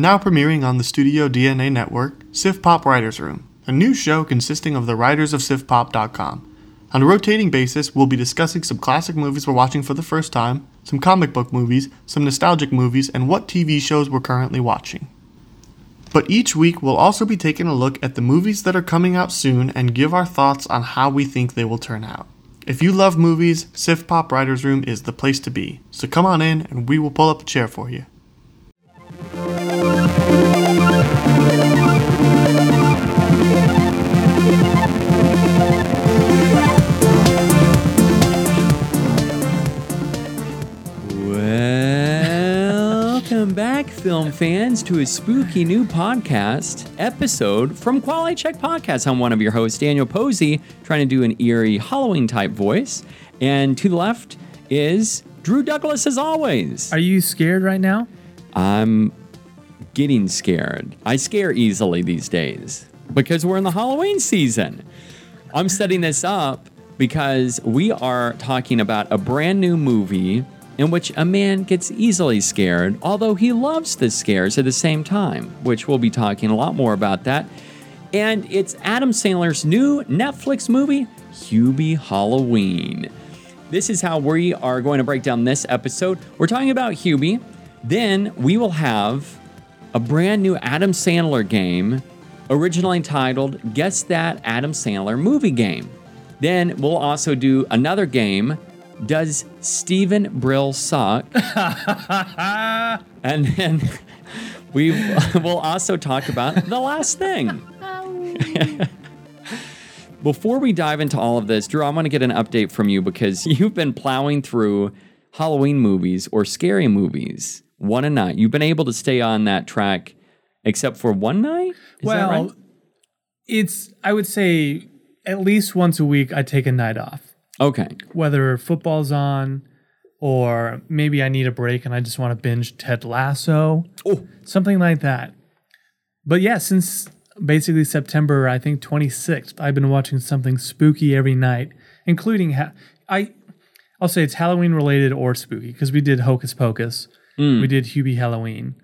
Now premiering on the Studio DNA network, Sif Pop Writers Room, a new show consisting of the writers of sifpop.com. On a rotating basis, we'll be discussing some classic movies we're watching for the first time, some comic book movies, some nostalgic movies, and what TV shows we're currently watching. But each week, we'll also be taking a look at the movies that are coming out soon and give our thoughts on how we think they will turn out. If you love movies, Sif Pop Writers Room is the place to be. So come on in and we will pull up a chair for you. Back, film fans, to a spooky new podcast episode from Quality Check Podcast. I'm one of your hosts, Daniel Posey, trying to do an eerie Halloween type voice. And to the left is Drew Douglas, as always. Are you scared right now? I'm getting scared. I scare easily these days because we're in the Halloween season. I'm setting this up because we are talking about a brand new movie in which a man gets easily scared, although he loves the scares at the same time, which we'll be talking a lot more about that. And it's Adam Sandler's new Netflix movie, Hubie Halloween. This is how we are going to break down this episode. We're talking about Hubie. Then we will have a brand new Adam Sandler game, originally titled Guess That Adam Sandler Movie Game. Then we'll also do another game, Does Stephen Brill Suck? and then we will also talk about the last thing. Before we dive into all of this, Drew, I want to get an update from you because you've been plowing through Halloween movies or scary movies one a night. You've been able to stay on that track except for one night? Is well, that right? it's I would say at least once a week I take a night off. Okay. Whether football's on or maybe I need a break and I just want to binge Ted Lasso. Oh. Something like that. But yeah, since basically September, I think 26th, I've been watching something spooky every night, including ha- I I'll say it's Halloween related or spooky because we did Hocus Pocus. Hmm. We did Hubie Halloween.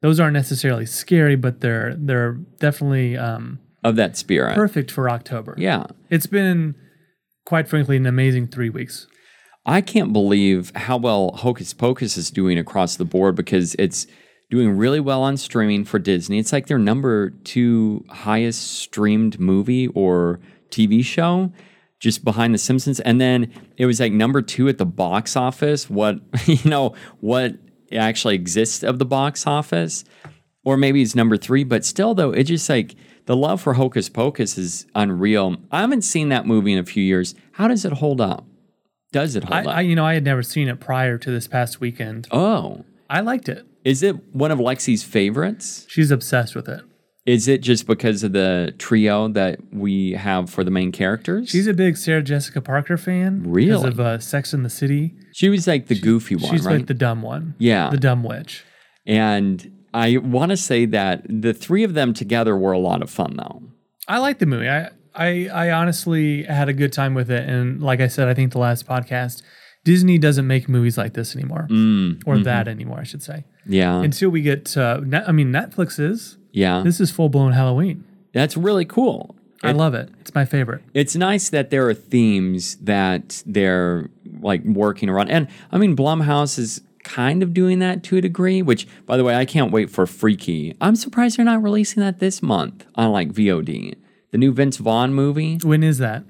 Those aren't necessarily scary, but they're they're definitely um, Of that spirit. perfect for October. Yeah. It's been quite frankly an amazing three weeks. I can't believe how well Hocus Pocus is doing across the board because it's doing really well on streaming for Disney. It's like their number two highest streamed movie or TV show, just behind The Simpsons. And then it was like number two at the box office. What, you know, what actually exists of the box office. Or maybe it's number three, but still, though, it's just like the love for Hocus Pocus is unreal. I haven't seen that movie in a few years. How does it hold up? Does it I, hold up? I you know I had never seen it prior to this past weekend. oh, I liked it. is it one of Lexi's favorites? She's obsessed with it. Is it just because of the trio that we have for the main characters? She's a big Sarah Jessica Parker fan. Really? Because of uh, Sex in the City. she was like the goofy one, She's right? like the dumb one. Yeah. The dumb witch. and I want to say that the three of them together were a lot of fun, though. I like the movie. I, I I honestly had a good time with it. And like I said, I think the last podcast, Disney doesn't make movies like this anymore. Mm, Or that anymore, I should say. yeah, Until we get Net, I mean Netflix is. yeah, This is full blown Halloween. that's really cool. I love it. It's my favorite. It's nice that there are themes that they're like working around. And I mean, Blumhouse is kind of doing that to a degree, which, by the way, I can't wait for Freaky. I'm surprised they're not releasing that this month on like VOD. The new Vince Vaughn movie. When is that?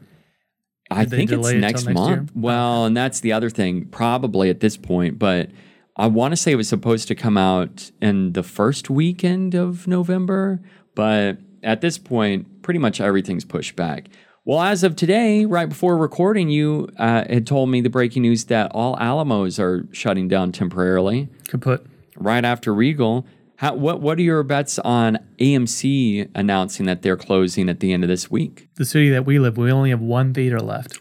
I think it's it next next year? month. Well, and that's the other thing, probably at this point, but I want to say it was supposed to come out in the first weekend of November, but at this point, pretty much everything's pushed back. Well, as of today, right before recording, you uh, had told me the breaking news that all Alamos are shutting down temporarily Kaput. right after Regal. How, what what are your bets on AMC announcing that they're closing at the end of this week? The city that we live, we only have one theater left.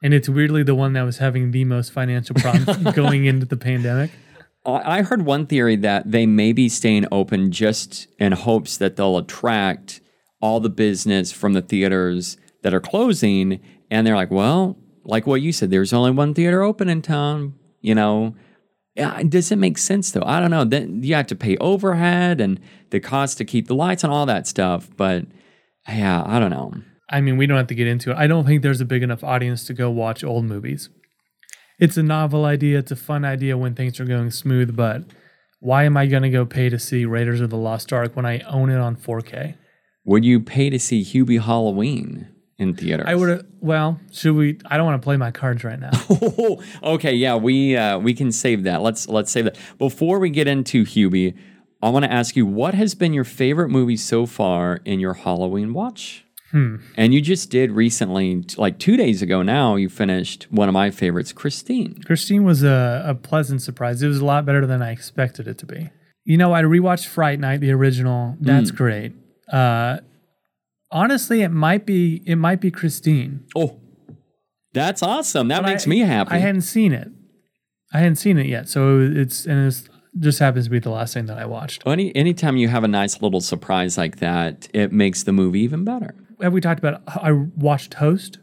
And it's weirdly the one that was having the most financial problems going into the pandemic. I I heard one theory that they may be staying open just in hopes that they'll attract all the business from the theaters that are closing. And they're like, well, like what you said, there's only one theater open in town, you know, does it make sense though? I don't know. Then you have to pay overhead and the cost to keep the lights and all that stuff. But yeah, I don't know. I mean, we don't have to get into it. I don't think there's a big enough audience to go watch old movies. It's a novel idea. It's a fun idea when things are going smooth, but why am I going to go pay to see Raiders of the Lost Ark when I own it on 4K? Would you pay to see Hubie Halloween in theaters? I would. Well, should we? I don't want to play my cards right now. okay, yeah, we uh, we can save that. Let's let's save that. Before we get into Hubie, I want to ask you what has been your favorite movie so far in your Halloween watch? Hmm. And you just did recently, like two days ago now, you finished one of my favorites, Christine. Christine was a, a pleasant surprise. It was a lot better than I expected it to be. You know, I rewatched Fright Night, the original. That's great. Uh, honestly, it might be it might be Christine. Oh, that's awesome. That But makes I- me happy. I hadn't seen it. I hadn't seen it yet, so it's and it's just happens to be the last thing that I watched. Any anytime you have a nice little surprise like that, it makes the movie even better. Have we talked about? I watched Host,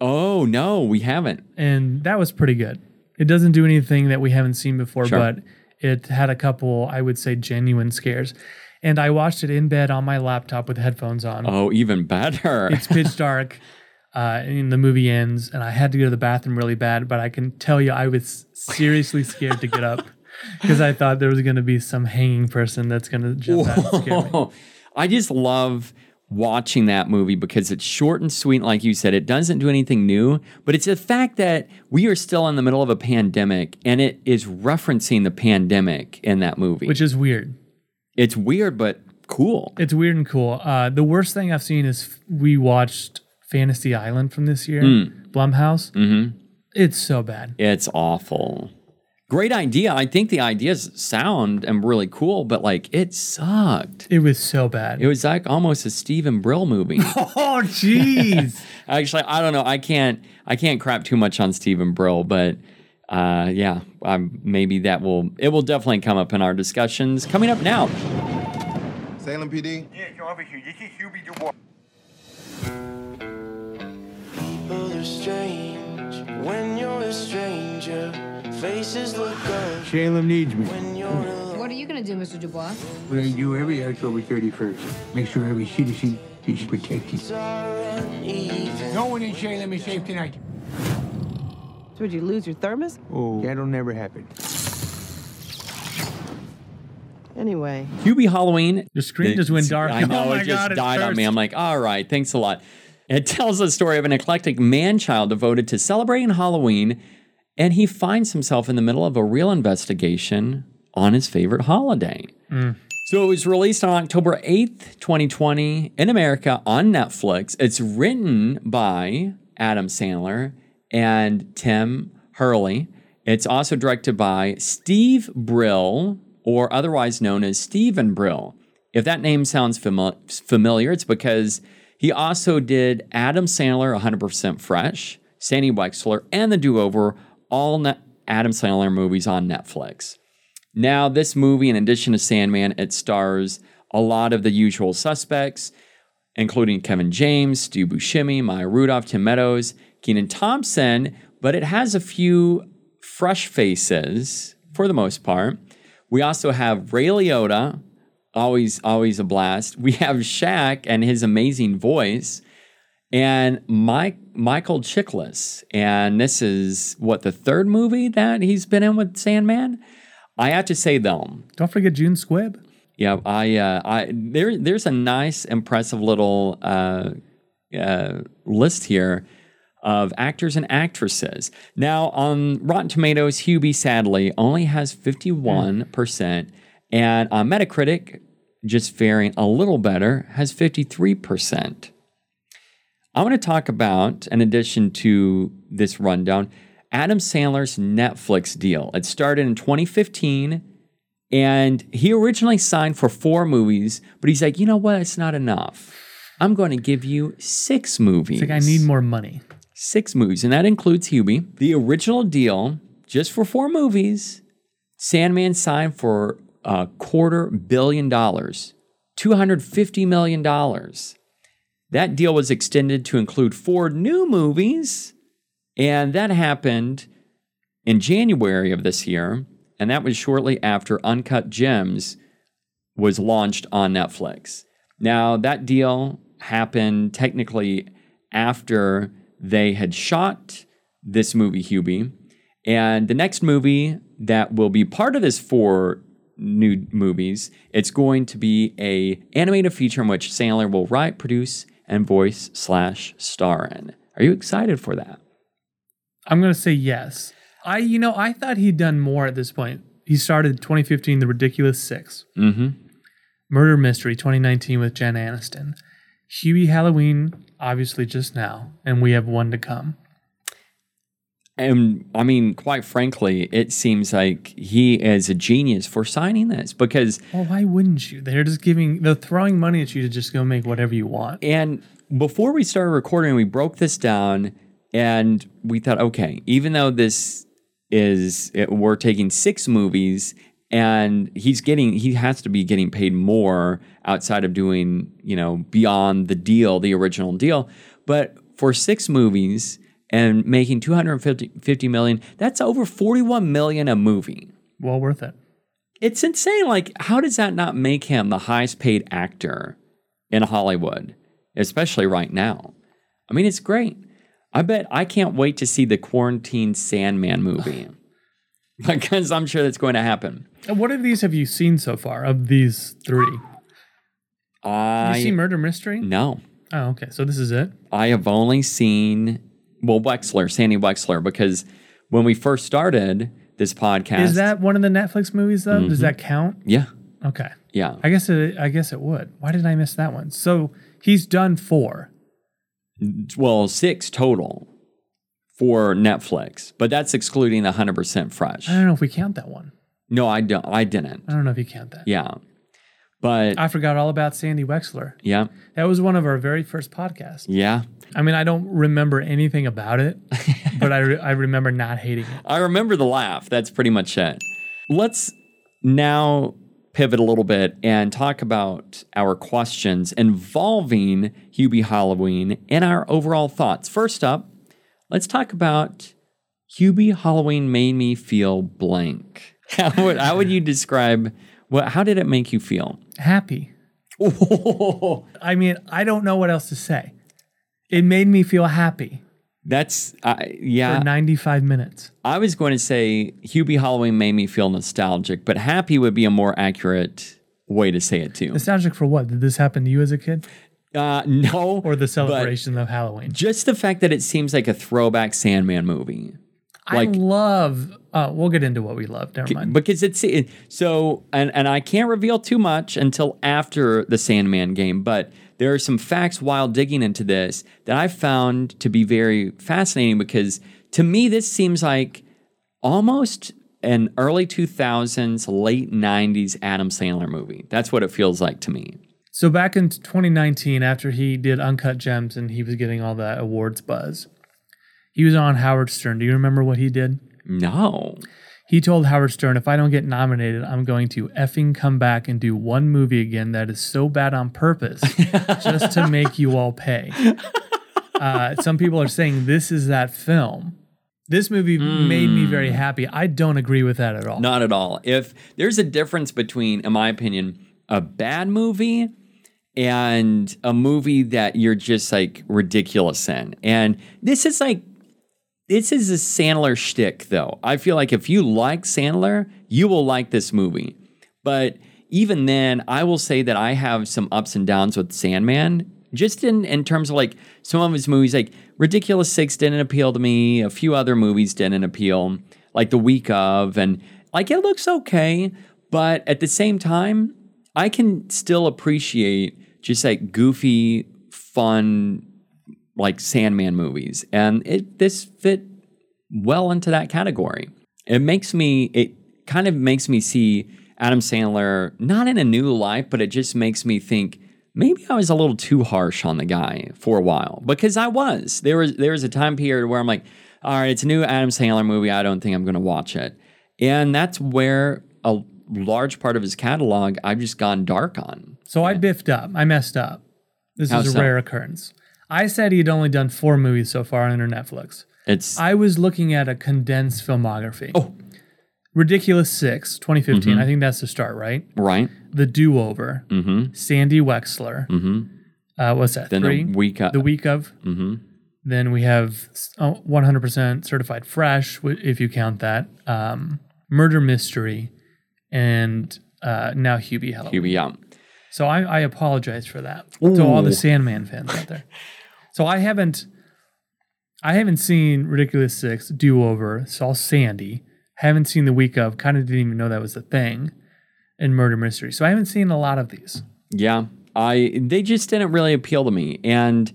Oh no, we haven't. and that was pretty good. It doesn't do anything that we haven't seen before, Sure. but it had a couple, I would say, genuine scares. And I watched it in bed on my laptop with headphones on. Oh, even better. It's pitch dark, uh, and the movie ends, and I had to go to the bathroom really bad. But I can tell you, I was seriously scared to get up because I thought there was going to be some hanging person that's going to jump out and scare me. I just love watching that movie because it's short and sweet. Like you said, it doesn't do anything new, but it's the fact that we are still in the middle of a pandemic and it is referencing the pandemic in that movie. Which is weird. It's weird, but cool. It's weird and cool. Uh, the worst thing I've seen is we watched Fantasy Island from this year, Hmm. Blumhouse. Mm-hmm. It's so bad. It's awful. Great idea. I think the ideas sound and really cool, but like it sucked. It was so bad. It was like almost a Stephen Brill movie. oh, jeez. Actually, I don't know. I can't. I can't crap too much on Stephen Brill, but uh, yeah, um, maybe that will. It will definitely come up in our discussions coming up now. Salem PD? Yeah, you're over here. You can Hubie Dubois. People are strange when you're a stranger. Faces look good Salem needs me. when you're alone. What are you gonna do, Mr. Dubois? We're gonna do every October 31st. Make sure every citizen is protected. No one in Salem is safe tonight. So Would you lose your thermos? Oh, that'll never happen. Anyway, Hubie Halloween. Your screen just went dark. I oh know Oh it just God, it died on me. I'm like, all right, thanks a lot. It tells the story of an eclectic man child devoted to celebrating Halloween, and he finds himself in the middle of a real investigation on his favorite holiday. Mm. So it was released on October 8th, 2020 in America on Netflix. It's written by Adam Sandler and Tim Herlihy. It's also directed by Steve Brill, or otherwise known as Stephen Brill. If that name sounds fami- familiar, it's because he also did Adam Sandler 100% Fresh, Sandy Wexler, and The Do Over, all ne- Adam Sandler movies on Netflix. Now, this movie, in addition to Sandman, it stars a lot of the usual suspects, including Kevin James, Stu Buscemi, Maya Rudolph, Tim Meadows, Kenan Thompson, but it has a few fresh faces for the most part. We also have Ray Liotta, always always a blast. We have Shaq and his amazing voice, and Mike Michael Chiklis, and this is what the third movie that he's been in with Sandman. I have to say though, Don't forget June Squibb. yeah, I, uh, I there, there's a nice, impressive little uh, uh, list here of actors and actresses. Now, on Rotten Tomatoes, Hubie sadly only has 51%, mm. and on Metacritic, just faring a little better, has 53%. I want to talk about, in addition to this rundown, Adam Sandler's Netflix deal. It started in 2015, and he originally signed for four movies, but he's like, you know what? It's not enough. I'm going to give you six movies. It's like I need more money. Six movies, and that includes Hubie. The original deal, just for four movies, Sandman signed for a quarter billion dollars, $250 million. That deal was extended to include four new movies, and that happened in January of this year. and that was shortly after Uncut Gems was launched on Netflix. Now, that deal happened technically after they had shot this movie, Hubie. And the next movie that will be part of this four new movies, it's going to be a animated feature in which Sandler will write, produce, and voice slash star in. Are you excited for that? I'm gonna say yes. I, you know, I thought he'd done more at this point. He started 2015, The Ridiculous Six, Mm-hmm. Murder Mystery 2019 with Jen Aniston, Hubie Halloween, obviously just now, and we have one to come. And I mean, quite frankly, it seems like he is a genius for signing this because, Well, why wouldn't you? They're just giving, they're throwing money at you to just go make whatever you want. and before we started recording, we broke this down and we thought, okay, even though this is, it, we're taking six movies and he's getting, he has to be getting paid more outside of doing, you know, beyond the deal, the original deal. But for six movies and making 250 million that's over 41 million a movie. Well worth it. It's insane. Like, how does that not make him the highest paid actor in Hollywood, especially right now? I mean, it's great. I bet I can't wait to see the Quarantine Sandman movie because I'm sure that's going to happen. And What of these have you seen so far of these three? Have I you seen Murder Mystery? no, Oh, okay. So this is it. I have only seen well Wexler, Sandy Wexler, because when we first started this podcast, Is that one of the Netflix movies though? Does mm-hmm. that count? yeah, Okay. yeah. I guess it. I guess it would. Why did I miss that one? So he's done four. well, six total for Netflix, but that's excluding the hundred percent fresh. I don't know if we count that one. No, I don't. I didn't. I don't know if you count that. Yeah, but I forgot all about Sandy Wexler. yeah, That was one of our very first podcasts. yeah. I mean, I don't remember anything about it, but I, re- I remember not hating it. I remember the laugh. That's pretty much it. Let's now pivot a little bit and talk about our questions involving Hubie Halloween and our overall thoughts. First up, let's talk about Hubie Halloween made me feel blank. How would, how would you describe what? How did it make you feel? Happy. I mean, I don't know what else to say. It made me feel happy That's uh, yeah. for 95 minutes. I was going to say Hubie Halloween made me feel nostalgic, but happy would be a more accurate way to say it too. Nostalgic for what? Did this happen to you as a kid? Uh, no, Or the celebration of Halloween? Just the fact that it seems like a throwback Sandman movie, like I love. Uh, we'll get into what we love. Never mind. because it's it, so, and and I can't reveal too much until after the Sandman game, but there are some facts while digging into this that I found to be very fascinating because to me this seems like almost an early 2000s, late 90s Adam Sandler movie. That's what it feels like to me. So back in 2019, after he did Uncut Gems and he was getting all that awards buzz, he was on Howard Stern. Do you remember what he did? No. He told Howard Stern, if I don't get nominated, I'm going to effing come back and do one movie again that is so bad on purpose just to make you all pay. Uh, some people are saying this is that film. This movie made me very happy. I don't agree with that at all. Not at all. If there's a difference between, in my opinion, a bad movie and a movie that you're just like ridiculous in. And this is like, this is a Sandler shtick, though. I feel like if you like Sandler, you will like this movie. But even then, I will say that I have some ups and downs with Sandman, just in, in terms of like some of his movies, like Ridiculous Six didn't appeal to me. A few other movies didn't appeal, like The Week of, and like it looks okay. But at the same time, I can still appreciate just like goofy, fun, like Sandman movies, and it this fit well into that category. It makes me it kind of makes me see Adam Sandler not in a new light, but it just makes me think maybe I was a little too harsh on the guy for a while because I was. There was there was a time period where I'm like, all right, it's a new Adam Sandler movie. I don't think I'm going to watch it, and that's where a large part of his catalog I've just gone dark on. So I biffed up. I messed up. This How is a so? rare occurrence. I said he'd only done four movies so far under Netflix. It's I was looking at a condensed filmography. Oh. Ridiculous Six, 2015. Mm-hmm. I think that's the start, right? Right. The Do Over, Mm-hmm. Sandy Wexler. Mm-hmm. Uh, what's that? Then Three. the week. Uh, the week of. mm-hmm. Then we have oh, 100% certified fresh, if you count that. Um, Murder Mystery, and uh, now Hubie Halloween. Hubie, yeah. So I, I apologize for that to all the Sandman fans out there. So I haven't, I haven't seen Ridiculous Six, Do Over, saw Sandy, haven't seen the week of, kind of didn't even know that was a thing, in Murder Mystery. So I haven't seen a lot of these. Yeah, I they just didn't really appeal to me. And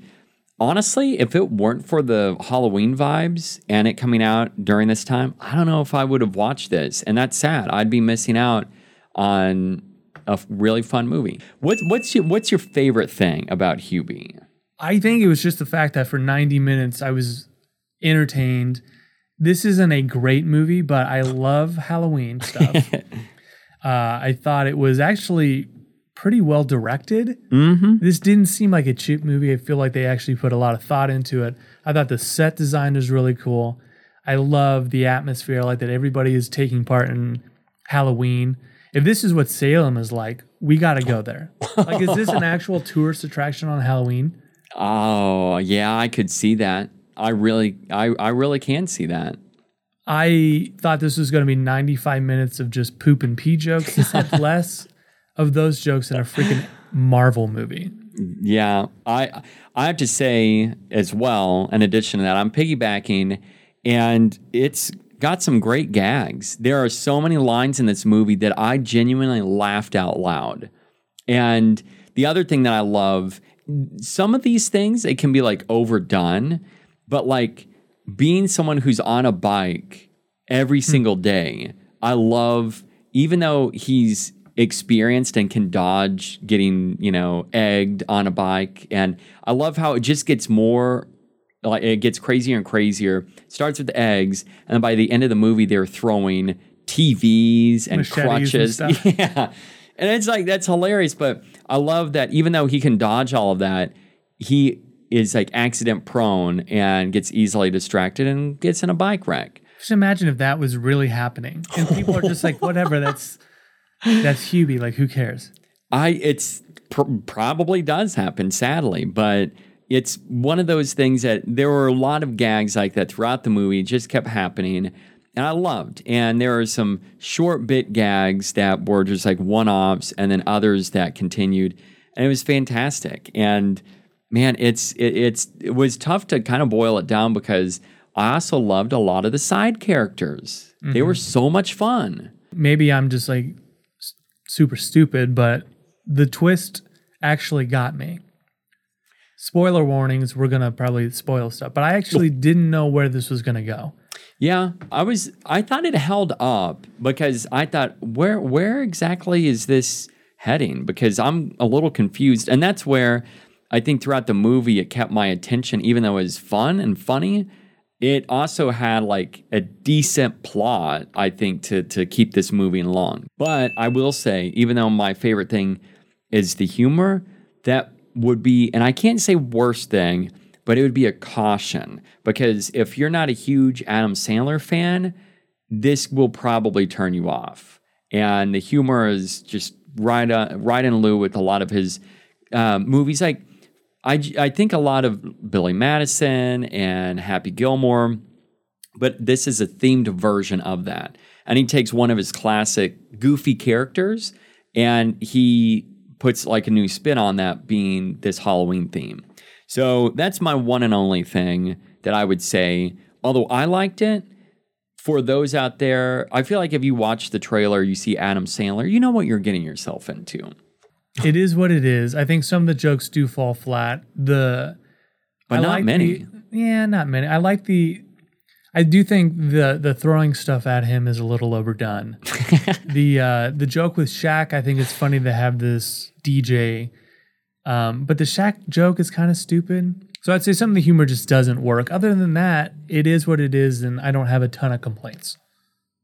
honestly, if it weren't for the Halloween vibes and it coming out during this time, I don't know if I would have watched this. And that's sad. I'd be missing out on a really fun movie. What's what's your what's your favorite thing about Hubie? I think it was just the fact that for 90 minutes I was entertained. This isn't a great movie, but I love Halloween stuff. uh, I thought it was actually pretty well directed. Mm-hmm. This didn't seem like a cheap movie. I feel like they actually put a lot of thought into it. I thought the set design was really cool. I love the atmosphere, I like that everybody is taking part in Halloween. If this is what Salem is like, we got to go there. Like, is this an actual tourist attraction on Halloween? Oh yeah, I could see that. I really, I, I really can see that. I thought this was going to be 95 minutes of just poop and pee jokes. This had less of those jokes in a freaking Marvel movie. Yeah, I I have to say as well. In addition to that, I'm piggybacking, and it's got some great gags. There are so many lines in this movie that I genuinely laughed out loud. And the other thing that I love, some of these things it can be like overdone, but like being someone who's on a bike every hmm. single day, I love even though he's experienced and can dodge getting, you know, egged on a bike and I love how it just gets more like it gets crazier and crazier. Starts with eggs and then by the end of the movie they're throwing TVs and Machetes and crutches. stuff. Yeah. And it's like that's hilarious, but I love that even though he can dodge all of that, he is like accident prone and gets easily distracted and gets in a bike wreck. Just imagine if that was really happening, and people are just like, "Whatever, that's that's Hubie. Like, who cares?" I it's pr- probably does happen sadly, but it's one of those things that there were a lot of gags like that throughout the movie. Just kept happening. And I loved. And there are some short bit gags that were just like one offs and then others that continued. And it was fantastic. And man, it's it, it's it was tough to kind of boil it down because I also loved a lot of the side characters. They were mm-hmm. so much fun. Maybe I'm just like super stupid, but the twist actually got me. Spoiler warnings, we're gonna probably spoil stuff, but I actually didn't know where this was gonna go. Yeah, I was. I thought it held up because I thought, where where exactly is this heading? Because I'm a little confused, and that's where I think throughout the movie it kept my attention, even though it was fun and funny. It also had like a decent plot, I think, to to keep this moving along. But I will say, even though my favorite thing is the humor, that would be, and I can't say worst thing, but it would be a caution because if you're not a huge Adam Sandler fan, this will probably turn you off. And the humor is just right, uh, right in lieu with a lot of his um, movies. Like I, I think a lot of Billy Madison and Happy Gilmore, but this is a themed version of that. And he takes one of his classic goofy characters and he puts like a new spin on that being this Halloween theme. So that's my one and only thing that I would say. Although I liked it, for those out there, I feel like if you watch the trailer, you see Adam Sandler, you know what you're getting yourself into. It is what it is. I think some of the jokes do fall flat. The But I not many. the- yeah, not many. I like the. I do think the the throwing stuff at him is a little overdone. the uh, the joke with Shaq, I think it's funny to have this DJ, um, but the Shaq joke is kind of stupid. So I'd say some of the humor just doesn't work. Other than that, it is what it is, and I don't have a ton of complaints.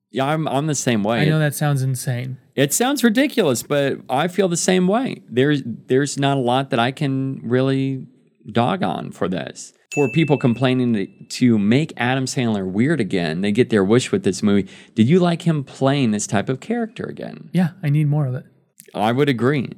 Yeah, I'm, I'm the same way. I know that sounds insane. It sounds ridiculous, but I feel the same way. There's there's not a lot that I can really dog on for this. For people complaining to, to make Adam Sandler weird again, they get their wish with this movie. Did you like him playing this type of character again? Yeah, I need more of it. I would agree.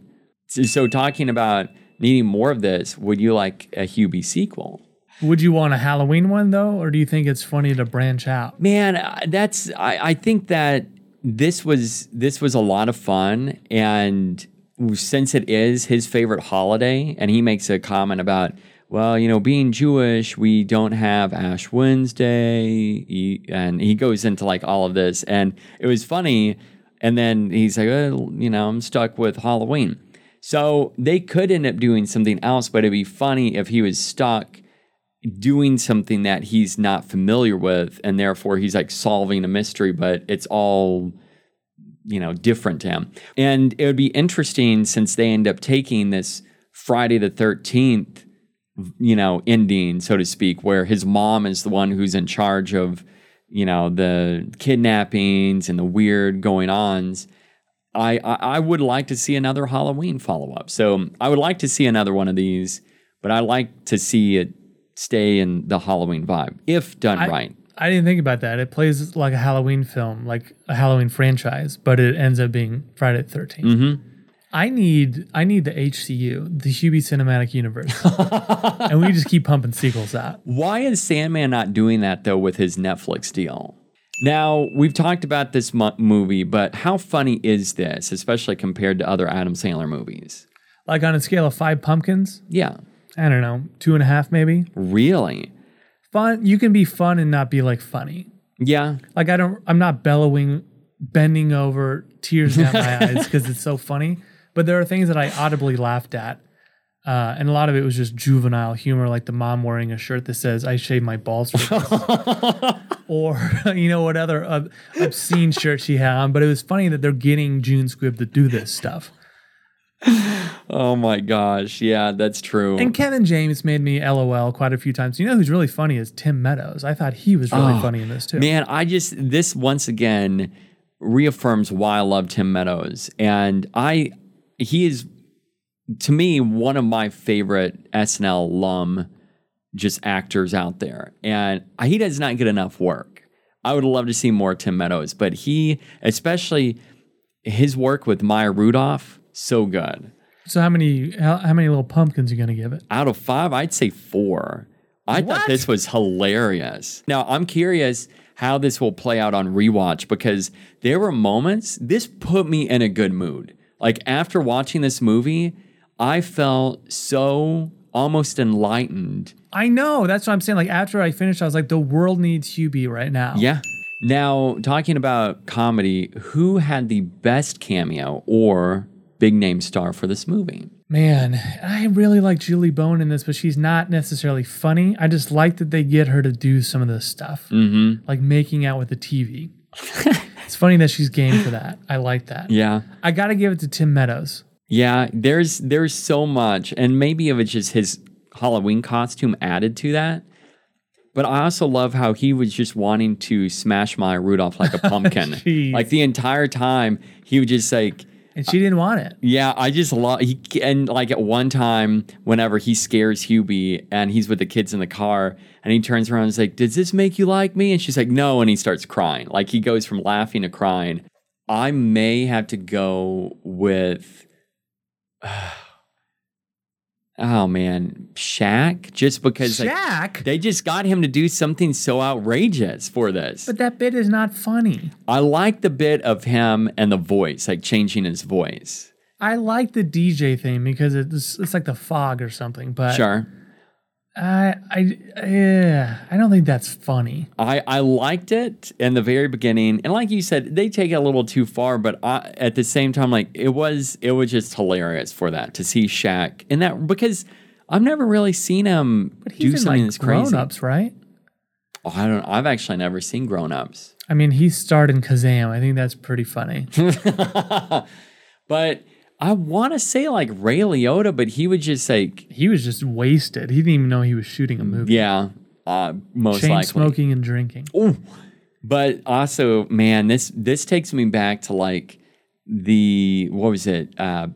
So, so talking about needing more of this, would you like a Hubie sequel? Would you want a Halloween one though, or do you think it's funny to branch out? Man, uh, that's I, I think that this was this was a lot of fun and since it is his favorite holiday and he makes a comment about well, you know, being Jewish, we don't have Ash Wednesday. And he goes into like all of this. And it was funny. And then he's like, oh, you know, I'm stuck with Halloween. So they could end up doing something else, but it'd be funny if he was stuck doing something that he's not familiar with. And therefore he's like solving a mystery, but it's all you know different to him. And it would be interesting since they end up taking this friday the 13th you know ending so to speak where his mom is the one who's in charge of you know the kidnappings and the weird going ons I, I i would like to see another halloween follow-up. So i would like to see another one of these but i like to see it stay in the halloween vibe if done I- right I didn't think about that. It plays like a Halloween film, like a Halloween franchise, but it ends up being Friday the 13th. Mm-hmm. I need I need the HCU, the Hubie Cinematic Universe. and we just keep pumping sequels out. Why is Sandman not doing that though with his Netflix deal? Now, we've talked about this mo- movie, but how funny is this, especially compared to other Adam Sandler movies? Like on a scale of five pumpkins, Yeah, I don't know, two and a half maybe. really? Fun. You can be fun and not be like funny. Yeah, Like I don't. I'm not bellowing, bending over, tears down my eyes because it's so funny. But there are things that I audibly laughed at, uh, and a lot of it was just juvenile humor, like the mom wearing a shirt that says "I shave my balls," for or you know what other obscene shirt she had on. But it was funny that they're getting June Squibb to do this stuff. Oh my gosh, yeah, that's true. And Kevin James made me LOL quite a few times. You know who's really funny is Tim Meadows. I thought he was really Oh, funny in this too. Man, I just this once again reaffirms why I love Tim Meadows, and I he is to me one of my favorite SNL alum just actors out there, and he does not get enough work. I would love to see more Tim Meadows, but he, especially his work with Maya Rudolph, so good. So how many how, how many little pumpkins are you gonna give it? Out of five, I'd say four. I thought this was hilarious. Now, I'm curious how this will play out on rewatch because there were moments, this put me in a good mood. Like after watching this movie, I felt so almost enlightened. I know. That's what I'm saying. Like after I finished, I was like, the world needs Hubie right now. Yeah. Now, talking about comedy, who had the best cameo or big name star for this movie? Man, I really like Julie Bowen in this, but she's not necessarily funny. I just like that they get her to do some of this stuff, Mm-hmm. like making out with the TV. it's funny that she's game for that. I like that. Yeah. I got to give it to Tim Meadows. Yeah, there's there's so much, and maybe if it's just his Halloween costume added to that. But I also love how he was just wanting to smash Maya Rudolph like a pumpkin. Like the entire time, he would just like, And she didn't want it. yeah, I just love. He and like at one time, whenever he scares Hubie and he's with the kids in the car, and he turns around and is like, "Does this make you like me?" And she's like, "No," and he starts crying. Like he goes from laughing to crying. I may have to go with. Oh man, Shaq, just because like, Shaq? they just got him to do something so outrageous for this. But that bit is not funny. I like the bit of him and the voice, like changing his voice. I like the DJ thing because it's it's like the fog or something. But Sure. I I yeah, I don't think that's funny. I, I liked it in the very beginning, and like you said, they take it a little too far. But I, at the same time, like it was, it was just hilarious for that to see Shaq in that because I've never really seen him But he's do in something like that's crazy. grown ups, right? Oh, I don't. I've actually never seen Grown Ups, I mean, he starred in Kazam. I think that's pretty funny. but I want to say like Ray Liotta, but he would just like, he was just wasted. He didn't even know he was shooting a movie. yeah, uh, most Chain likely. smoking and drinking. Ooh. But also, man, this this takes me back to like the what was it? Uh,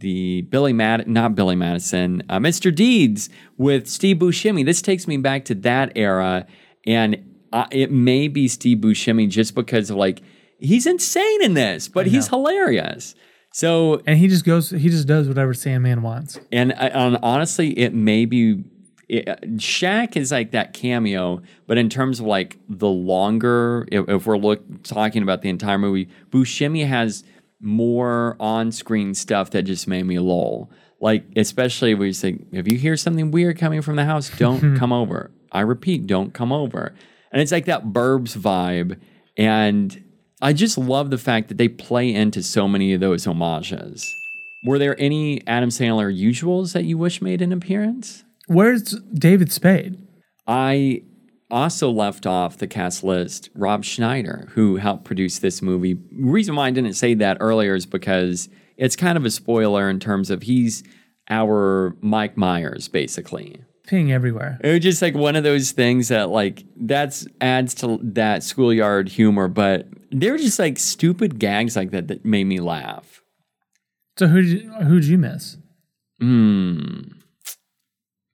the Billy Mad not Billy Madison, uh, Mr. Deeds with Steve Buscemi. This takes me back to that era, and uh, it may be Steve Buscemi just because of like he's insane in this, but he's hilarious. So And he just goes, he just does whatever Sandman wants. and, honestly, it may be. It, Shaq is like that cameo, but in terms of like the longer, if, if we're look talking about the entire movie, Buscemi has more on-screen stuff that just made me lol. Like especially where you say, if you hear something weird coming from the house, don't come over. I repeat, don't come over. And it's like that Burbs vibe, and I just love the fact that they play into so many of those homages. Were there any Adam Sandler usuals that you wish made an appearance? Where's David Spade? I also left off the cast list Rob Schneider, who helped produce this movie. Reason why I didn't say that earlier is because it's kind of a spoiler in terms of he's our Mike Myers, basically. Peeing everywhere. It was just like one of those things that like that's adds to that schoolyard humor, but they're just like stupid gags like that that made me laugh. So who did you, who'd you miss? Hmm.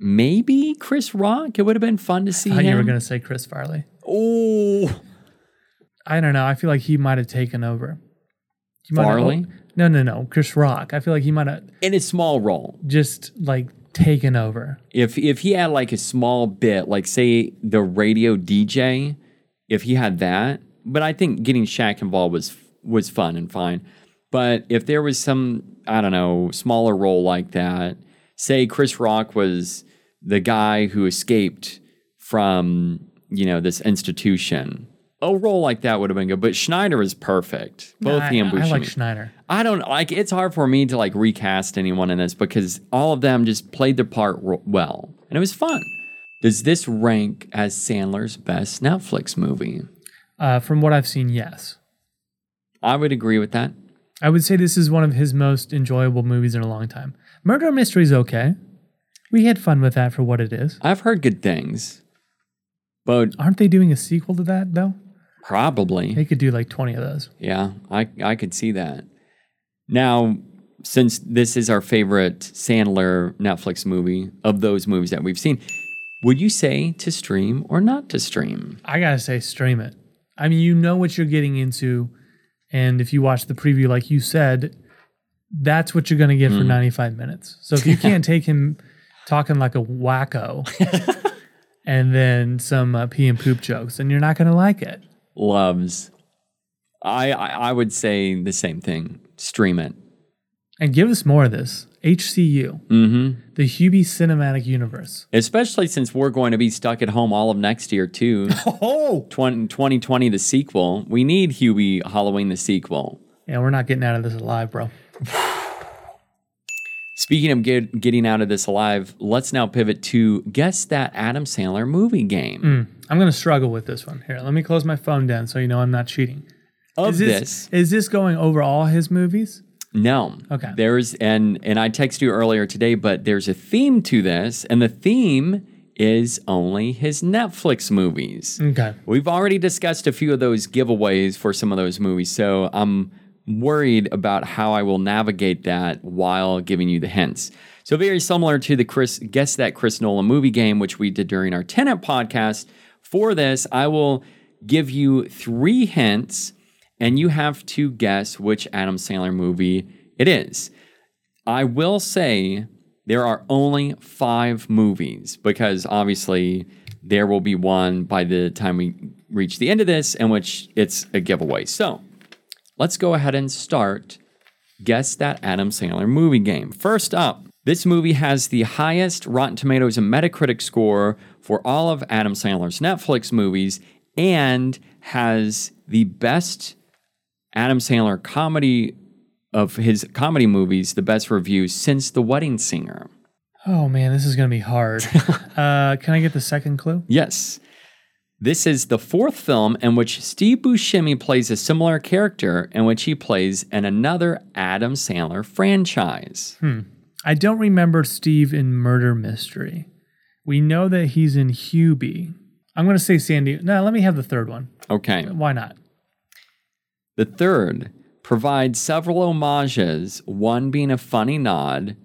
Maybe Chris Rock. It would have been fun to see I thought him. you were going to say Chris Farley. oh, I don't know. I feel like he might have taken over. He Farley? no, no, no. Chris Rock. I feel like he might have in a small role. just like taken over. If if he had like a small bit, like say the radio DJ, if he had that, but I think getting Shaq involved was was fun and fine. But if there was some I don't know smaller role like that, say Chris Rock was the guy who escaped from you know this institution, a role like that would have been good. But Schneider is perfect. Both Nah, he and I, I like Schneider. I don't like it's hard for me to like recast anyone in this because all of them just played their part well and it was fun. Does this rank as Sandler's best Netflix movie? Uh, from what I've seen, yes. I would agree with that. I would say this is one of his most enjoyable movies in a long time. Murder Mystery is okay. We had fun with that for what it is. I've heard good things, but Aren't they doing a sequel to that though? probably They could do like 20 of those. yeah, I I could see that. Now, since this is our favorite Sandler Netflix movie of those movies that we've seen, would you say to stream or not to stream? I gotta say, stream it. I mean, you know what you're getting into, and if you watch the preview, like you said, that's what you're gonna get for 95 minutes. So if you can't take him talking like a wacko, and then some uh, pee and poop jokes, then you're not gonna like it. loves. I, I I would say the same thing. Stream it. And give us more of this. HCU, Mm-hmm. the Hubie Cinematic Universe. Especially since we're going to be stuck at home all of next year too. Oh, 20, 2020, the sequel. We need Hubie Halloween, the sequel. yeah, we're not getting out of this alive, bro. Speaking of get, getting out of this alive, let's now pivot to guess that Adam Sandler movie game. I'm gonna struggle with this one. Here, let me close my phone down so you know I'm not cheating. Of Is this, this is this going over all his movies? No. Okay. There's and and I texted you earlier today, but there's a theme to this, and the theme is only his Netflix movies. Okay. We've already discussed a few of those giveaways for some of those movies, so I'm worried about how I will navigate that while giving you the hints. So very similar to the Chris guess that Chris Nolan movie game, which we did during our Tenet podcast. For this, I will give you three hints, and you have to guess which Adam Sandler movie it is. I will say there are only five movies because obviously there will be one by the time we reach the end of this, in which it's a giveaway. So let's go ahead and start Guess That Adam Sandler Movie Game. First up, this movie has the highest Rotten Tomatoes and Metacritic score for all of Adam Sandler's Netflix movies and has the best Adam Sandler comedy of his comedy movies, the best reviews since The Wedding Singer. Oh man, this is gonna be hard. uh, can I get the second clue? Yes. This is the fourth film in which Steve Buscemi plays a similar character in which he plays in another Adam Sandler franchise. I don't remember Steve in Murder Mystery. We know that he's in Hubie. I'm gonna say Sandy. No, let me have the third one. Okay. Why not? The third provides several homages, one being a funny nod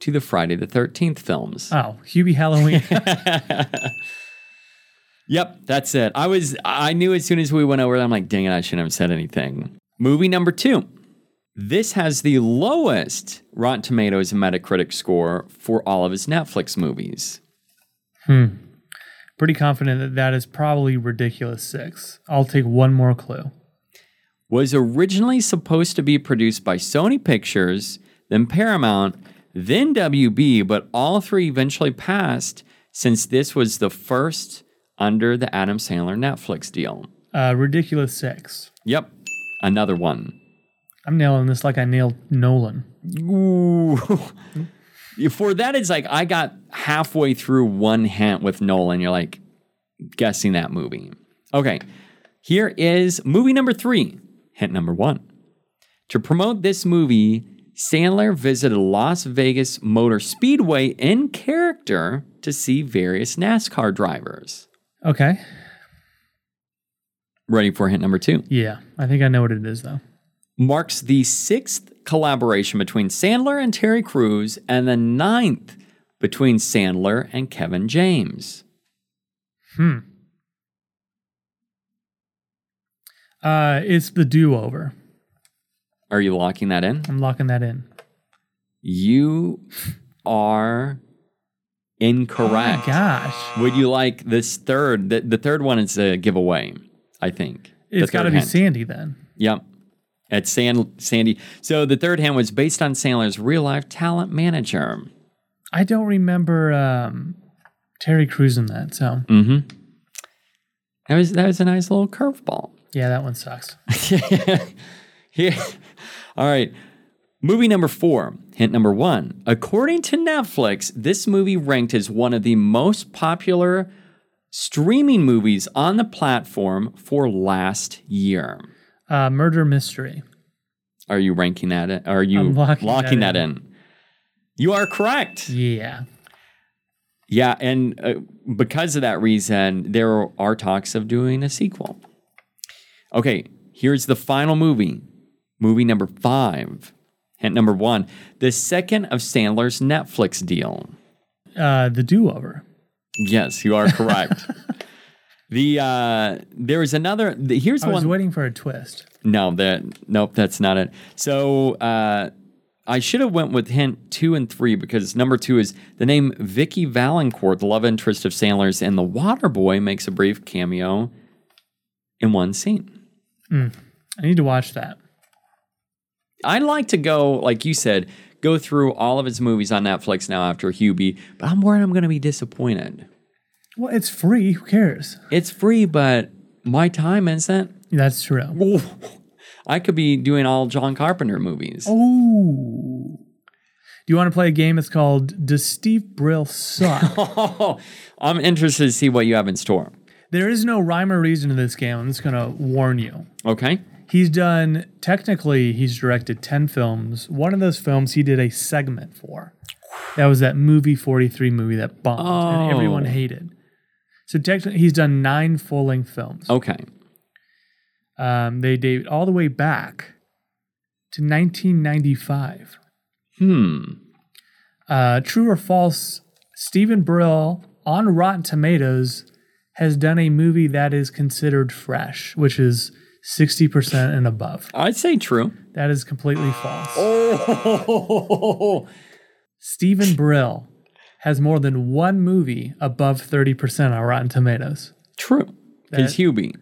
to the Friday the 13th films. Oh, Hubie Halloween. Yep, that's it. I was I knew as soon as we went over I'm like, dang it, I shouldn't have said anything. Movie number two. This has the lowest Rotten Tomatoes and Metacritic score for all of his Netflix movies. Hmm. Pretty confident that that is probably ridiculous six. I'll take one more clue. Was originally supposed to be produced by Sony Pictures, then Paramount, then WB, but all three eventually passed since this was the first under the Adam Sandler Netflix deal. Uh, ridiculous Six. Yep, another one. I'm nailing this like I nailed Nolan. Ooh. For that, it's like I got halfway through one hint with Nolan. You're like guessing that movie. Okay, here is movie number three. Hint number one. To promote this movie, Sandler visited Las Vegas Motor Speedway in character to see various NASCAR drivers. Okay. Ready for hint number two. Yeah, I think I know what it is though. marks the sixth collaboration between Sandler and Terry Crews and the ninth between Sandler and Kevin James. Hmm. Uh, it's the do over. Are you locking that in? I'm locking that in. You are incorrect. Oh Gosh, Would you like this third? The, the third one is a giveaway, I think. It's got to be hint. Sandy then. Yep. At San, Sandy. So the third hand was based on Sandler's real life talent manager. I don't remember um, Terry Crews in that. So Mm-hmm. That was that was a nice little curveball. Yeah, that one sucks. Here. All right. Movie number four, hint number one. According to Netflix, this movie ranked as one of the most popular streaming movies on the platform for last year. Uh, murder mystery. Are you ranking that? In? Are you I'm locking, locking that, that in? You are correct. Yeah. Yeah, and uh, because of that reason, there are talks of doing a sequel. Okay, here's the final movie. Movie number five. Hint number one the second of Sandler's Netflix deal. Uh, the do over. Yes, you are correct. the uh, there is another. The, here's I the was one. waiting for a twist. No, that nope, that's not it. So uh, I should have went with hint two and three because number two is the name Vicki Vallencourt, the love interest of Sandler's and The Waterboy, makes a brief cameo in one scene. Hmm. I need to watch that. I'd like to go, like you said, go through all of his movies on Netflix now after Hubie, but I'm worried I'm going to be disappointed. Well, it's free. Who cares? It's free, but my time isn't. That's true. Ooh, I could be doing all John Carpenter movies. Oh. Do you want to play a game? It's called Does Steve Brill Suck? Oh, I'm interested to see what you have in store. There is no rhyme or reason to this game. I'm just going to warn you. Okay. He's done, technically, he's directed 10 films. One of those films he did a segment for. That was that movie 43 movie that bombed and everyone Oh. hated. So technically, he's done nine full length films. Okay. Um, they date all the way back to 1995. Hmm. Uh, true or false, Stephen Brill on Rotten Tomatoes has done a movie that is considered fresh, which is 60% and above. I'd say true. That is completely false. Oh. Stephen Brill has more than one movie above 30% on Rotten Tomatoes. True. Because That- Hubie.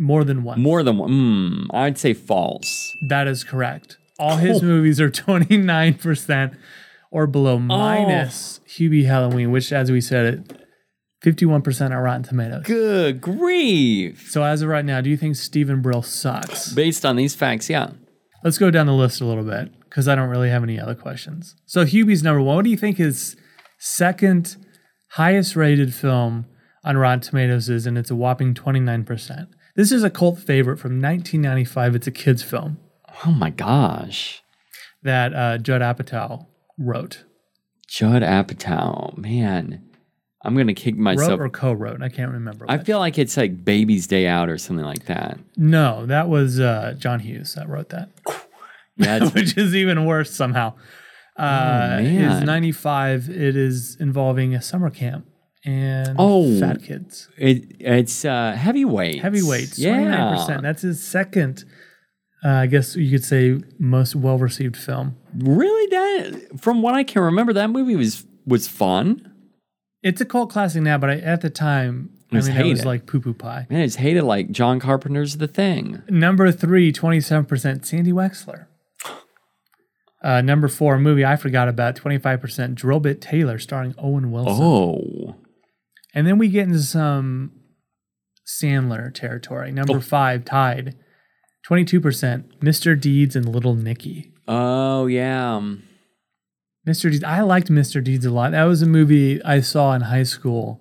More than one. More than one. Hmm. I'd say false. That is correct. All his movies are 29% or below, minus Hubie Halloween, which, as we said, it 51% on Rotten Tomatoes. Good grief. So, as of right now, do you think Stephen Brill sucks? Based on these facts, yeah. Let's go down the list a little bit because I don't really have any other questions. So, Hubie's number one. What do you think his second highest rated film on Rotten Tomatoes is? And it's a whopping 29%. This is a cult favorite from 1995. It's a kid's film Oh my gosh. that uh, Judd Apatow wrote. Judd Apatow. Man. I'm gonna kick Wrote myself. or co-wrote? I can't remember. I which. feel like it's like Baby's Day Out or something like that. no, that was uh, John Hughes that wrote that, Yeah, which is even worse somehow. Uh, is man. 95. It is involving a summer camp and Oh. fat kids. it, it's uh, heavyweight. Heavyweights, Yeah. 29%. That's his second, uh, I guess you could say, most well received film. Really, that from what I can remember, that movie was was fun. It's a cult classic now, but I, at the time, It was I mean, it was like poo poo pie. Man, it's hated like John Carpenter's The Thing. Number three, 27%, Sandy Wexler. Uh, number four, a movie I forgot about, 25%, Drillbit Taylor, starring Owen Wilson. Oh, And then we get into some Sandler territory. Number Oh. five, tied, 22%, Mr. Deeds and Little Nicky. oh yeah. Mr. Deeds, I liked Mr. Deeds a lot. That was a movie I saw in high school.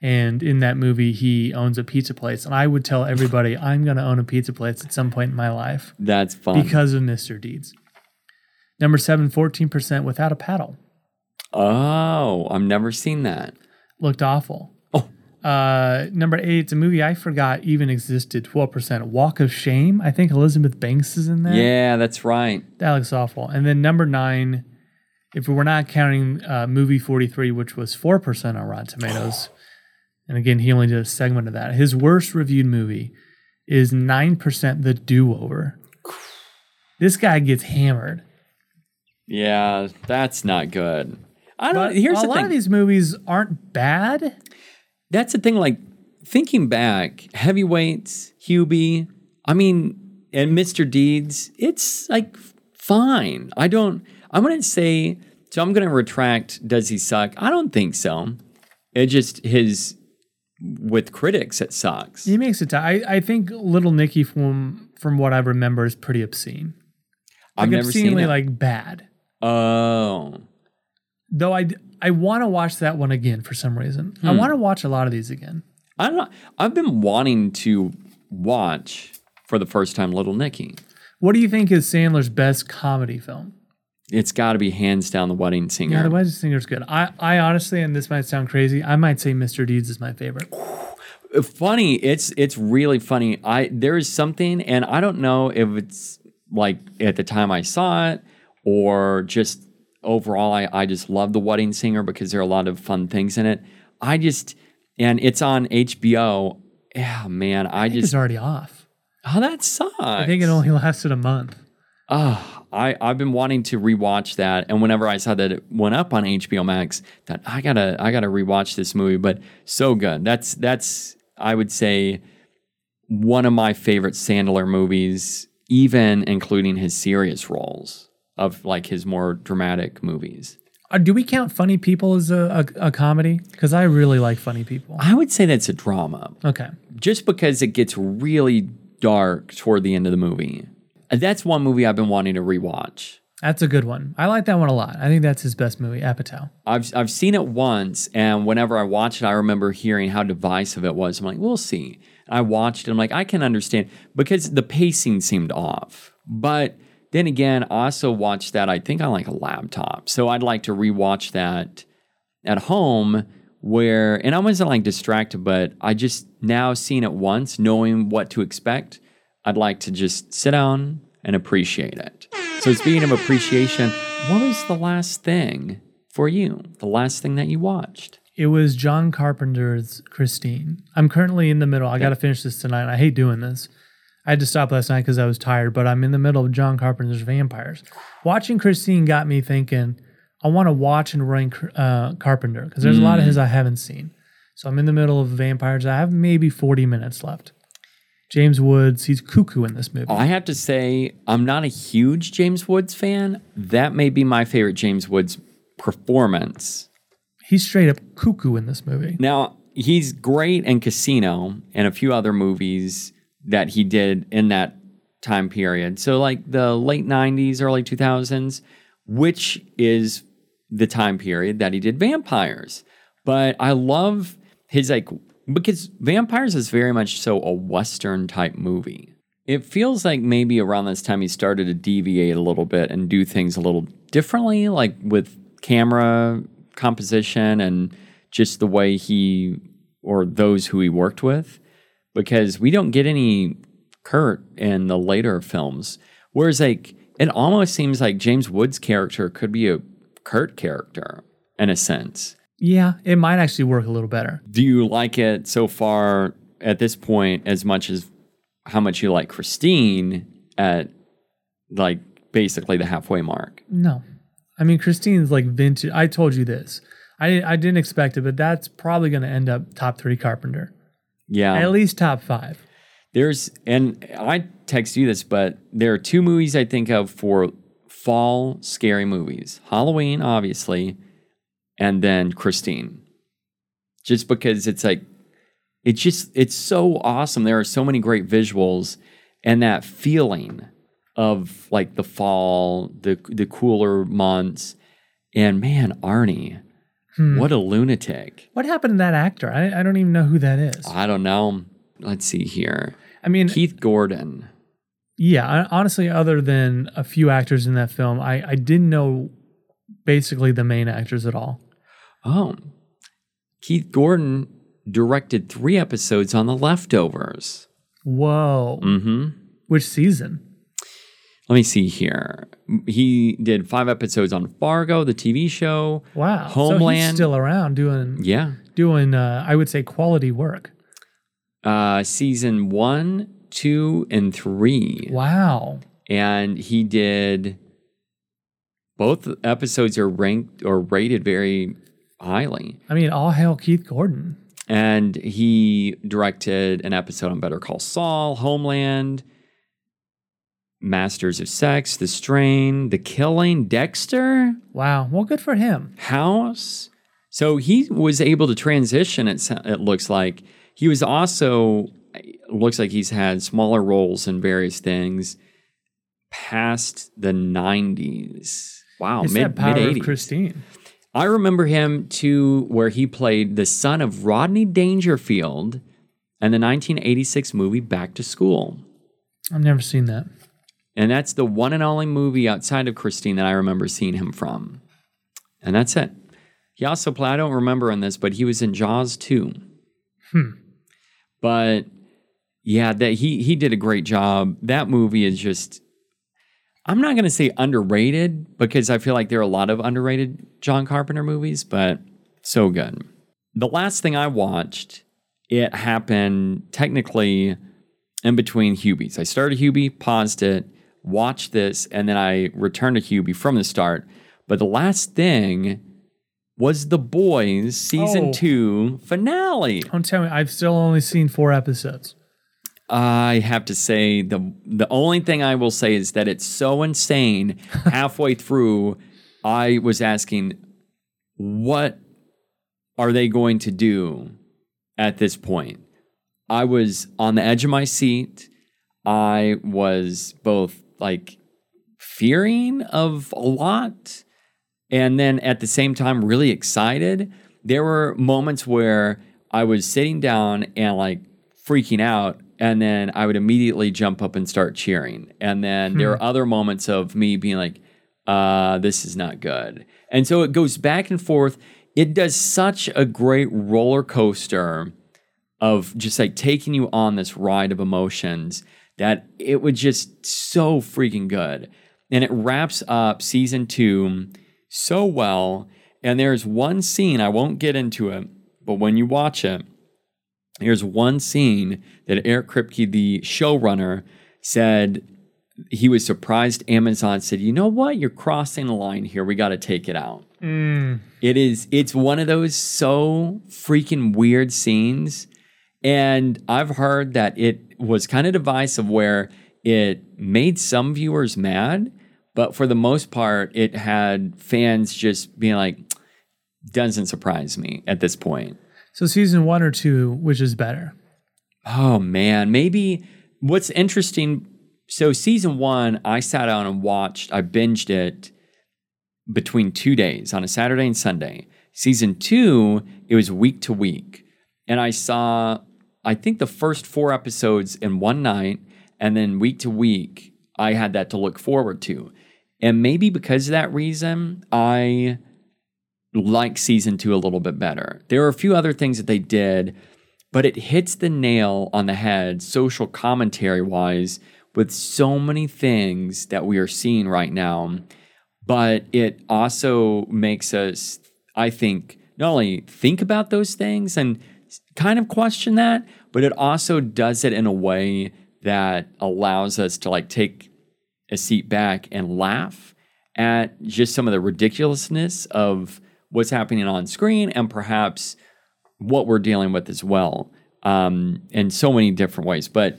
And in that movie, he owns a pizza place. And I would tell everybody, I'm going to own a pizza place at some point in my life. That's fun. because of Mr. Deeds. Number seven, 14% without a paddle. oh, I've never seen that. Looked awful. Oh. Uh, number eight, it's a movie I forgot even existed. 12%. Walk of Shame. I think Elizabeth Banks is in that. Yeah, that's right. That looks awful. And then number nine, if we're not counting uh, movie 43, which was 4% on Rotten Tomatoes, and again, he only did a segment of that, his worst reviewed movie is 9% The Do Over. This guy gets hammered. Yeah, that's not good. I don't. Here's a the lot thing. of these movies aren't bad. That's the thing. Like thinking back, heavyweights, Hubie. I mean, and Mr. Deeds. It's like fine. I don't. I'm gonna say. So I'm gonna retract. Does he suck? I don't think so. It just his with critics. It sucks. He makes it. T- I I think Little Nicky from from what I remember is pretty obscene. I've Like, never seen obscenely it. like bad. oh, Though I I want to watch that one again for some reason. Hmm. I want to watch a lot of these again. I don't. know. I've been wanting to watch for the first time Little Nicky. What do you think is Sandler's best comedy film? It's got to be hands down the Wedding Singer. Yeah, The Wedding Singer's good. I I honestly, and this might sound crazy, I might say Mr. Deeds is my favorite. funny it's it's really funny i there is something and i don't know if it's like at the time i saw it or just overall i, I just love the wedding singer because there are a lot of fun things in it i just and it's on hbo yeah man i, I just it's already off. oh that sucks I think it only lasted a month. Oh, I, I've been wanting to rewatch that, and whenever I saw that it went up on HBO Max, that I gotta I gotta rewatch this movie. But so good. That's that's I would say one of my favorite Sandler movies, even including his serious roles of like his more dramatic movies. Uh, do we count Funny People as a, a, a comedy? Because I really like Funny People. I would say that's a drama, Okay. just because it gets really dark toward the end of the movie. That's one movie I've been wanting to rewatch. That's a good one. I like that one a lot. I think that's his best movie, Apatow. I've I've seen it once, and whenever I watched it, I remember hearing how divisive it was. I'm like, we'll see. I watched it. I'm like, I can understand because the pacing seemed off. But then again, I also watched that. I think on like a laptop, so I'd like to rewatch that at home. Where and I wasn't like distracted, but I just now seeing it once, knowing what to expect, I'd like to just sit down and appreciate it. So speaking of appreciation, what was the last thing for you? The last thing that you watched? It was John Carpenter's Christine. I'm currently in the middle. I got to finish this tonight. I hate doing this. I had to stop last night because I was tired, but I'm in the middle of John Carpenter's Vampires. Watching Christine got me thinking, I want to watch and run uh, Carpenter because there's a lot of his I haven't seen. So I'm in the middle of Vampires. I have maybe 40 minutes left. James Woods, he's cuckoo in this movie. I have to say, I'm not a huge James Woods fan. That may be my favorite James Woods performance. He's straight up cuckoo in this movie. Now, he's great in Casino and a few other movies that he did in that time period. So, like the late 90s, early 2000s, which is the time period that he did Vampires. But I love his, like, because Vampires is very much so a Western type movie. It feels like maybe around this time he started to deviate a little bit and do things a little differently, like with camera composition and just the way he or those who he worked with, because we don't get any Kurt in the later films. Whereas, like, it almost seems like James Wood's character could be a Kurt character in a sense. Yeah, it might actually work a little better. Do you like it so far at this point as much as how much you like Christine at like basically the halfway mark? No. I mean, Christine's like vintage. I told you this. I, I didn't expect it, but that's probably going to end up top three Carpenter. Yeah. At least top five. There's, and I text you this, but there are two movies I think of for fall scary movies Halloween, obviously, and then Christine. Just because it's like, it's just, it's so awesome. There are so many great visuals and that feeling of like the fall, the, the cooler months. And man, Arnie, hmm. what a lunatic. What happened to that actor? I, I don't even know who that is. I don't know. Let's see here. I mean, Keith Gordon. yeah, honestly, other than a few actors in that film, I, I didn't know basically the main actors at all. Oh, Keith Gordon directed three episodes on The Leftovers. Whoa. hmm Which season? Let me see here. He did five episodes on Fargo, the TV show. Wow. So Homeland. he's still around doing, Yeah. doing uh, I would say, quality work. Uh, season one, two, and three. Wow. And he did both episodes are ranked or rated very highly. I mean, all hail Keith Gordon. And he directed an episode on Better Call Saul, Homeland, Masters of Sex, The Strain, The Killing, Dexter, Wow. Well, good for him. House. So he was able to transition, it, it looks like. He was also, looks like he's had smaller roles in various things past the 90s. Wow, It's mid that power mid of 80s. Christine. I remember him to where he played the son of Rodney Dangerfield in the 1986 movie Back to School. I've never seen that. And that's the one and only movie outside of Christine that I remember seeing him from. And that's it. He also played, I don't remember in this, but he was in Jaws too. Hmm. But yeah, that he he did a great job. That movie is just I'm not going to say underrated because I feel like there are a lot of underrated John Carpenter movies, but so good. The last thing I watched, it happened technically in between Hubies. I started Hubie, paused it, watched this, and then I returned to Hubie from the start. But the last thing was The Boys season Oh. two finale. Don't tell me. I've still only seen four episodes. I have to say the the only thing I will say is that it's so insane. Halfway through, I was asking, what are they going to do at this point? I was on the edge of my seat. I was both like fearing of a lot and then at the same time really excited. There were moments where I was sitting down and like freaking out and then I would immediately jump up and start cheering. And then there are other moments of me being like, uh, this is not good. And so it goes back and forth. It does such a great roller coaster of just like taking you on this ride of emotions that it was just so freaking good. And it wraps up season two so well. And there's one scene, I won't get into it, but when you watch it, there's one scene that Eric Kripke, the showrunner, said he was surprised Amazon said, you know what? You're crossing the line here. We got to take it out. Mm. It is, it's one of those so freaking weird scenes. And I've heard that it was kind of divisive where it made some viewers mad, but for the most part, it had fans just being like, doesn't surprise me at this point. So season one or two, which is better? Oh man, maybe what's interesting. So season one, I sat down and watched. I binged it between two days on a Saturday and Sunday. Season two, it was week to week, and I saw. I think the first four episodes in one night, and then week to week, I had that to look forward to. And maybe because of that reason, I like season two a little bit better. There are a few other things that they did, but it hits the nail on the head, social commentary wise, with so many things that we are seeing right now. But it also makes us, I think, not only think about those things and kind of question that, but it also does it in a way that allows us to like take a seat back and laugh at just some of the ridiculousness of what's happening on screen and perhaps what we're dealing with as well um, in so many different ways. But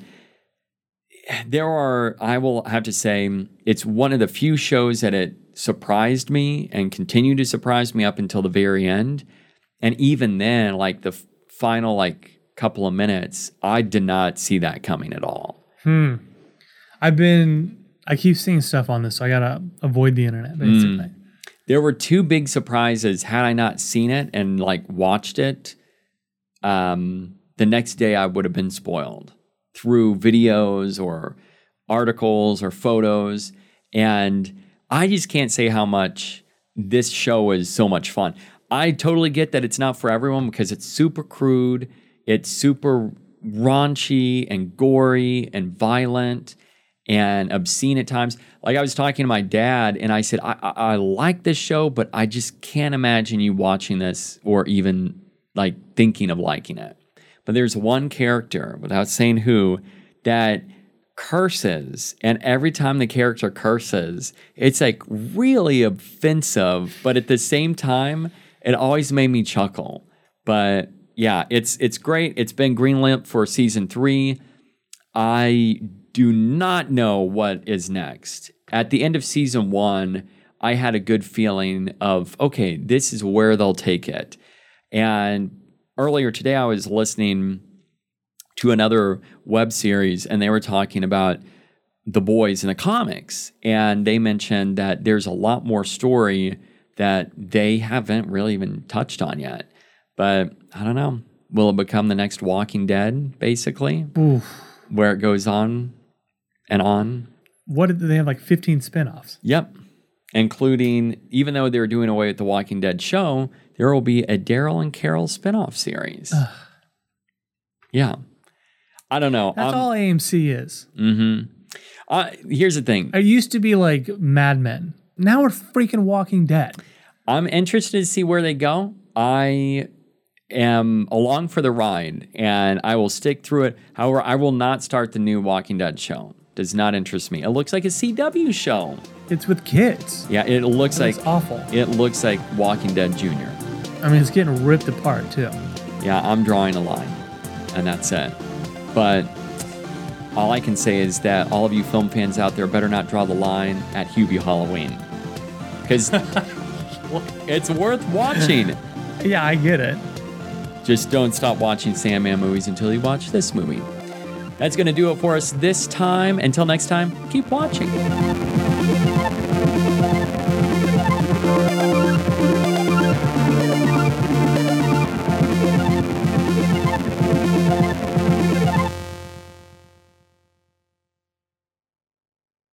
there are, I will have to say, it's one of the few shows that it surprised me and continued to surprise me up until the very end. And even then, like the f- final like couple of minutes, I did not see that coming at all. Hmm. I've been. I keep seeing stuff on this, so I gotta avoid the internet basically. There were two big surprises. Had I not seen it and like watched it, um, the next day I would have been spoiled through videos or articles or photos. And I just can't say how much this show is so much fun. I totally get that it's not for everyone because it's super crude, it's super raunchy and gory and violent and obscene at times. Like I was talking to my dad, and I said, I, I, I like this show, but I just can't imagine you watching this or even like thinking of liking it. But there's one character, without saying who, that curses. And every time the character curses, it's like really offensive, but at the same time, it always made me chuckle. But yeah, it's it's great. It's been greenlit for season three. I do not know what is next. At the end of season one, I had a good feeling of, okay, this is where they'll take it. And earlier today, I was listening to another web series, and they were talking about the boys in the comics. And they mentioned that there's a lot more story that they haven't really even touched on yet. But I don't know. Will it become the next Walking Dead, basically? Oof. Where it goes on and on? What did they have like 15 spin-offs? Yep. Including, even though they're doing away with the Walking Dead show, there will be a Daryl and Carol spin-off series. yeah. I don't know. That's all AMC is. Mm-hmm. Uh, here's the thing. It used to be like Mad Men. Now we're freaking Walking Dead. I'm interested to see where they go. I am along for the ride and I will stick through it. However, I will not start the new Walking Dead show. Does not interest me. It looks like a CW show. It's with kids. Yeah, it looks like awful. It looks like Walking Dead Junior. I mean, it's getting ripped apart too. Yeah, I'm drawing a line, and that's it. But all I can say is that all of you film fans out there better not draw the line at Hubie Halloween, because it's worth watching. Yeah, I get it. Just don't stop watching Sandman movies until you watch this movie. That's going to do it for us this time. Until next time, keep watching.